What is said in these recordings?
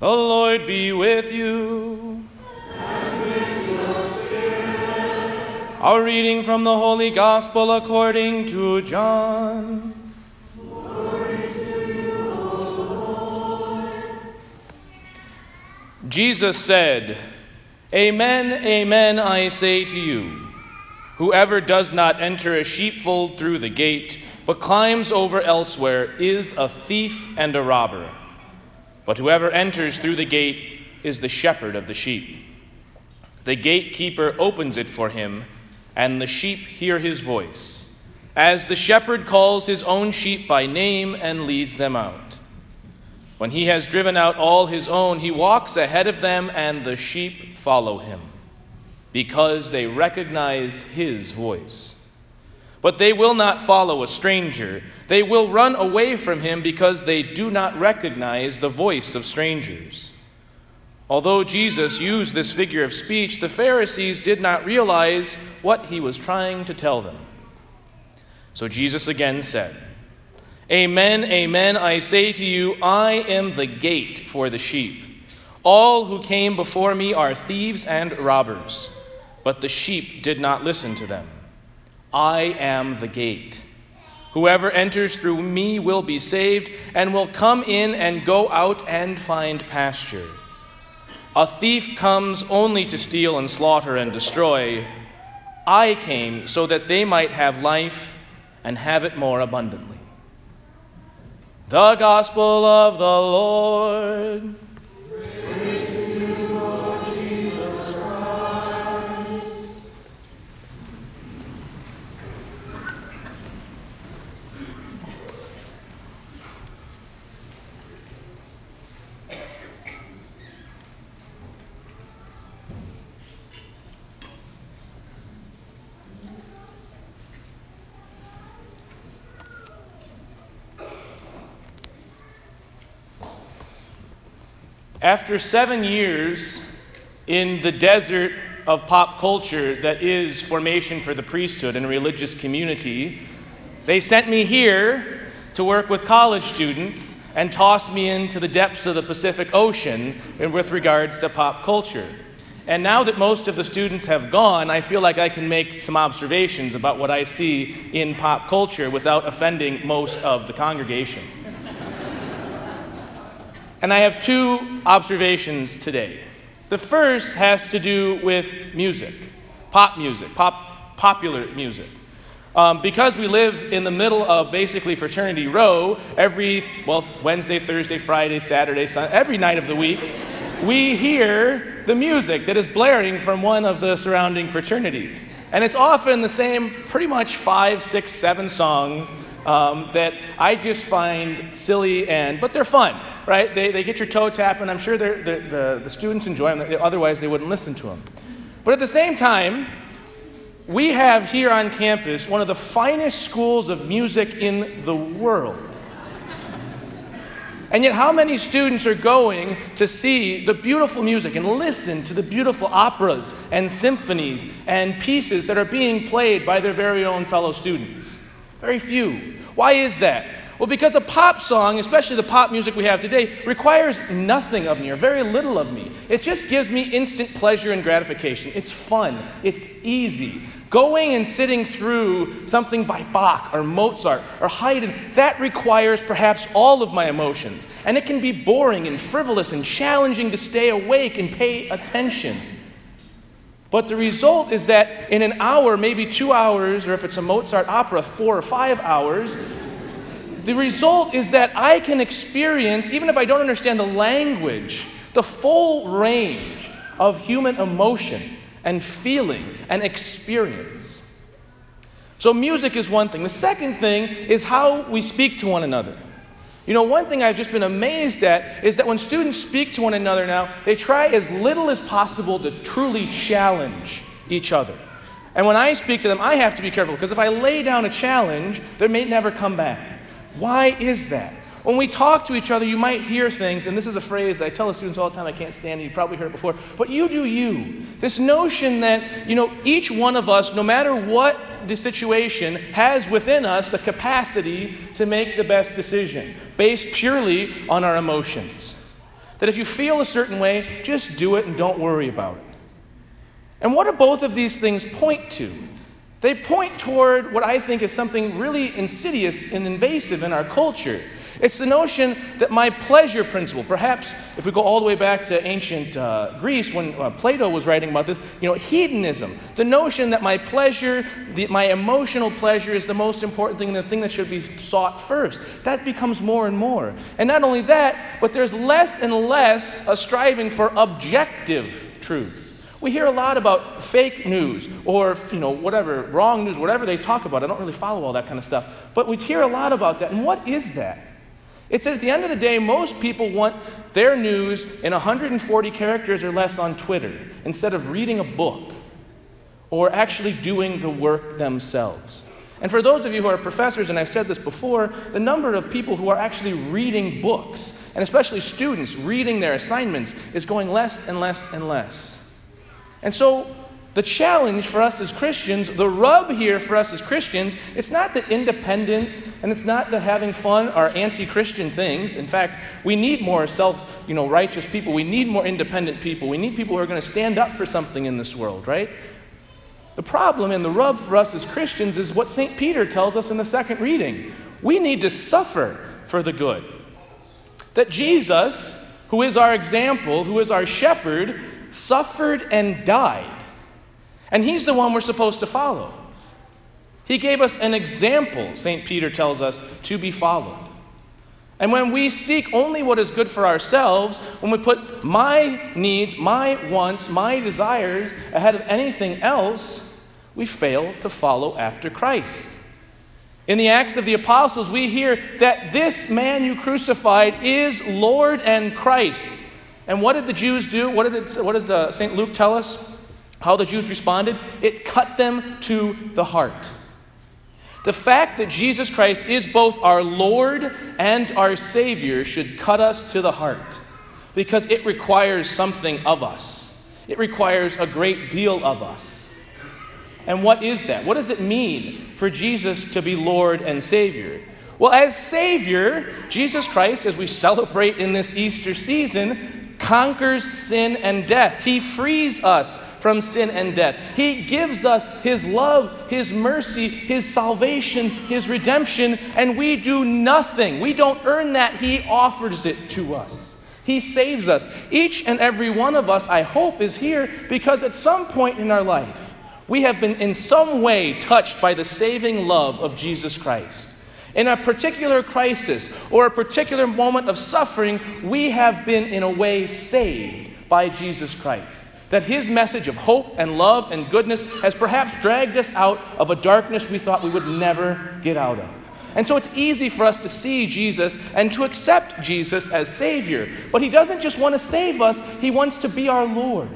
The Lord be with you. And with your spirit. Our reading from the Holy Gospel according to John. Jesus said, Amen, amen, I say to you. Whoever does not enter a sheepfold through the gate, but climbs over elsewhere, is a thief and a robber. But whoever enters through the gate is the shepherd of the sheep. The gatekeeper opens it for him, and the sheep hear his voice, as the shepherd calls his own sheep by name and leads them out. When he has driven out all his own, he walks ahead of them, and the sheep follow him, because they recognize his voice. But they will not follow a stranger. They will run away from him because they do not recognize the voice of strangers. Although Jesus used this figure of speech, the Pharisees did not realize what he was trying to tell them. So Jesus again said, Amen, amen, I say to you, I am the gate for the sheep. All who came before me are thieves and robbers, but the sheep did not listen to them. I am the gate. Whoever enters through me will be saved and will come in and go out and find pasture. A thief comes only to steal and slaughter and destroy. I came so that they might have life and have it more abundantly. The Gospel of the Lord. After seven years in the desert of pop culture that is formation for the priesthood and religious community, they sent me here to work with college students and tossed me into the depths of the Pacific Ocean with regards to pop culture. And now that most of the students have gone, I feel like I can make some observations about what I see in pop culture without offending most of the congregation. And I have two observations today. The first has to do with music, pop music, pop, popular music. Um, because we live in the middle of basically fraternity row, every, well, Wednesday, Thursday, Friday, Saturday, Sunday, every night of the week, we hear the music that is blaring from one of the surrounding fraternities. And it's often the same, pretty much five, six, seven songs um, that I just find silly and, but they're fun right? They, they get your toe tap, and I'm sure they're, they're, the, the students enjoy them, otherwise, they wouldn't listen to them. But at the same time, we have here on campus one of the finest schools of music in the world. And yet, how many students are going to see the beautiful music and listen to the beautiful operas and symphonies and pieces that are being played by their very own fellow students? Very few. Why is that? Well, because a pop song, especially the pop music we have today, requires nothing of me or very little of me. It just gives me instant pleasure and gratification. It's fun, it's easy. Going and sitting through something by Bach or Mozart or Haydn, that requires perhaps all of my emotions. And it can be boring and frivolous and challenging to stay awake and pay attention. But the result is that in an hour, maybe two hours, or if it's a Mozart opera, four or five hours, the result is that I can experience, even if I don't understand the language, the full range of human emotion and feeling and experience. So, music is one thing. The second thing is how we speak to one another. You know, one thing I've just been amazed at is that when students speak to one another now, they try as little as possible to truly challenge each other. And when I speak to them, I have to be careful because if I lay down a challenge, they may never come back. Why is that? When we talk to each other, you might hear things, and this is a phrase that I tell the students all the time, I can't stand it, you've probably heard it before, but you do you. This notion that, you know, each one of us, no matter what the situation, has within us the capacity to make the best decision, based purely on our emotions. That if you feel a certain way, just do it and don't worry about it. And what do both of these things point to? They point toward what I think is something really insidious and invasive in our culture. It's the notion that my pleasure principle, perhaps if we go all the way back to ancient uh, Greece when uh, Plato was writing about this, you know, hedonism, the notion that my pleasure, the, my emotional pleasure is the most important thing and the thing that should be sought first. That becomes more and more. And not only that, but there's less and less a striving for objective truth. We hear a lot about fake news or, you know, whatever, wrong news, whatever they talk about. I don't really follow all that kind of stuff. But we hear a lot about that. And what is that? It's that at the end of the day, most people want their news in 140 characters or less on Twitter instead of reading a book or actually doing the work themselves. And for those of you who are professors, and I've said this before, the number of people who are actually reading books, and especially students reading their assignments, is going less and less and less. And so, the challenge for us as Christians, the rub here for us as Christians, it's not that independence and it's not that having fun are anti Christian things. In fact, we need more self you know, righteous people. We need more independent people. We need people who are going to stand up for something in this world, right? The problem and the rub for us as Christians is what St. Peter tells us in the second reading. We need to suffer for the good. That Jesus, who is our example, who is our shepherd, suffered and died. And he's the one we're supposed to follow. He gave us an example, St. Peter tells us, to be followed. And when we seek only what is good for ourselves, when we put my needs, my wants, my desires ahead of anything else, we fail to follow after Christ. In the Acts of the Apostles, we hear that this man you crucified is Lord and Christ. And what did the Jews do? What, did it, what does the, St. Luke tell us? How the Jews responded? It cut them to the heart. The fact that Jesus Christ is both our Lord and our Savior should cut us to the heart because it requires something of us. It requires a great deal of us. And what is that? What does it mean for Jesus to be Lord and Savior? Well, as Savior, Jesus Christ, as we celebrate in this Easter season, conquers sin and death. He frees us from sin and death. He gives us His love, His mercy, His salvation, His redemption, and we do nothing. We don't earn that. He offers it to us. He saves us. Each and every one of us, I hope, is here because at some point in our life, we have been in some way touched by the saving love of Jesus Christ. In a particular crisis or a particular moment of suffering, we have been, in a way, saved by Jesus Christ. That his message of hope and love and goodness has perhaps dragged us out of a darkness we thought we would never get out of. And so it's easy for us to see Jesus and to accept Jesus as Savior. But He doesn't just want to save us, He wants to be our Lord.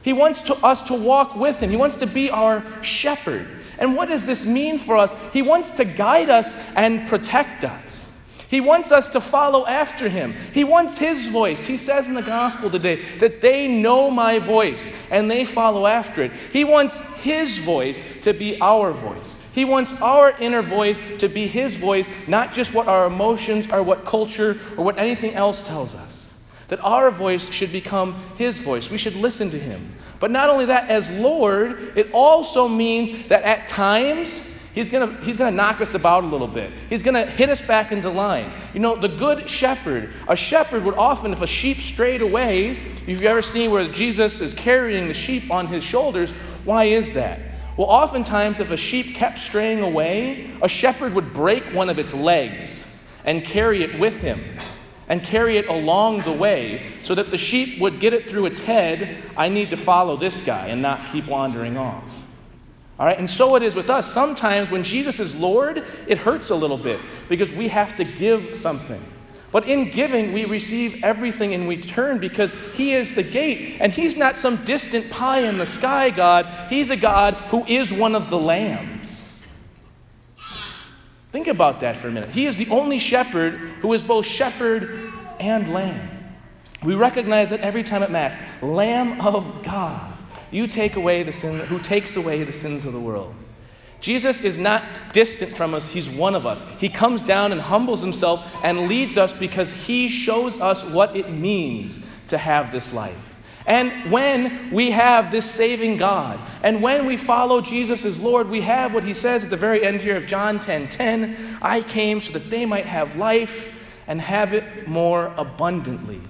He wants to, us to walk with Him, He wants to be our shepherd. And what does this mean for us? He wants to guide us and protect us. He wants us to follow after him. He wants his voice. He says in the gospel today that they know my voice and they follow after it. He wants his voice to be our voice. He wants our inner voice to be his voice, not just what our emotions or what culture or what anything else tells us. That our voice should become his voice. We should listen to him. But not only that, as Lord, it also means that at times, He's going he's gonna knock us about a little bit. He's going to hit us back into line. You know, the good shepherd, a shepherd would often, if a sheep strayed away, if you've ever seen where Jesus is carrying the sheep on his shoulders, why is that? Well, oftentimes, if a sheep kept straying away, a shepherd would break one of its legs and carry it with him and carry it along the way so that the sheep would get it through its head I need to follow this guy and not keep wandering off. All right, and so it is with us. Sometimes when Jesus is Lord, it hurts a little bit because we have to give something. But in giving, we receive everything in return because He is the gate. And He's not some distant pie in the sky God, He's a God who is one of the lambs. Think about that for a minute. He is the only shepherd who is both shepherd and lamb. We recognize it every time at Mass Lamb of God, you take away the sin, who takes away the sins of the world. Jesus is not distant from us, He's one of us. He comes down and humbles Himself and leads us because He shows us what it means to have this life. And when we have this saving God, and when we follow Jesus as Lord, we have what he says at the very end here of John 10 10 I came so that they might have life and have it more abundantly.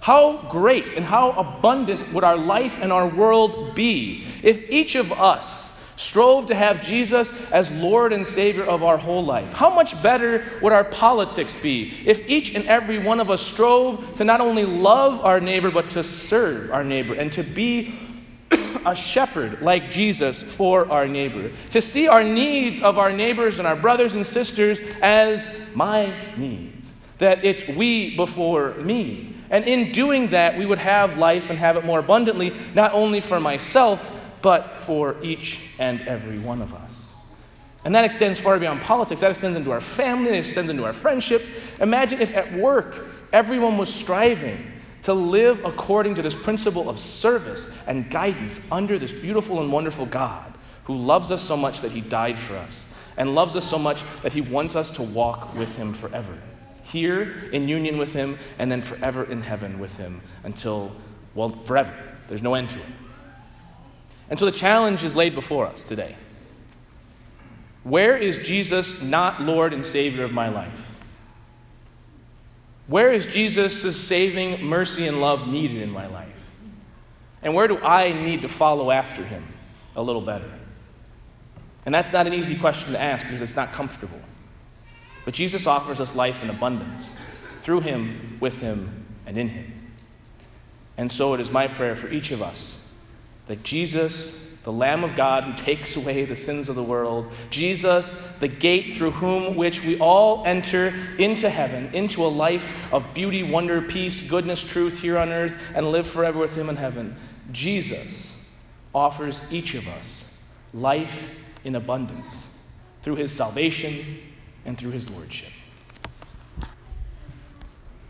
How great and how abundant would our life and our world be if each of us strove to have Jesus as Lord and Savior of our whole life? How much better would our politics be if each and every one of us strove to not only love our neighbor, but to serve our neighbor and to be a shepherd like Jesus for our neighbor? To see our needs of our neighbors and our brothers and sisters as my needs, that it's we before me. And in doing that, we would have life and have it more abundantly, not only for myself but for each and every one of us. And that extends far beyond politics. That extends into our family, that extends into our friendship. Imagine if at work everyone was striving to live according to this principle of service and guidance under this beautiful and wonderful God who loves us so much that he died for us and loves us so much that he wants us to walk with him forever. Here in union with him and then forever in heaven with him until, well, forever. There's no end to it. And so the challenge is laid before us today. Where is Jesus not Lord and Savior of my life? Where is Jesus' saving mercy and love needed in my life? And where do I need to follow after him a little better? And that's not an easy question to ask because it's not comfortable. But Jesus offers us life in abundance through him, with him, and in him. And so it is my prayer for each of us that Jesus, the Lamb of God who takes away the sins of the world, Jesus, the gate through whom which we all enter into heaven, into a life of beauty, wonder, peace, goodness, truth here on earth, and live forever with Him in heaven. Jesus offers each of us life in abundance through His salvation and through His Lordship.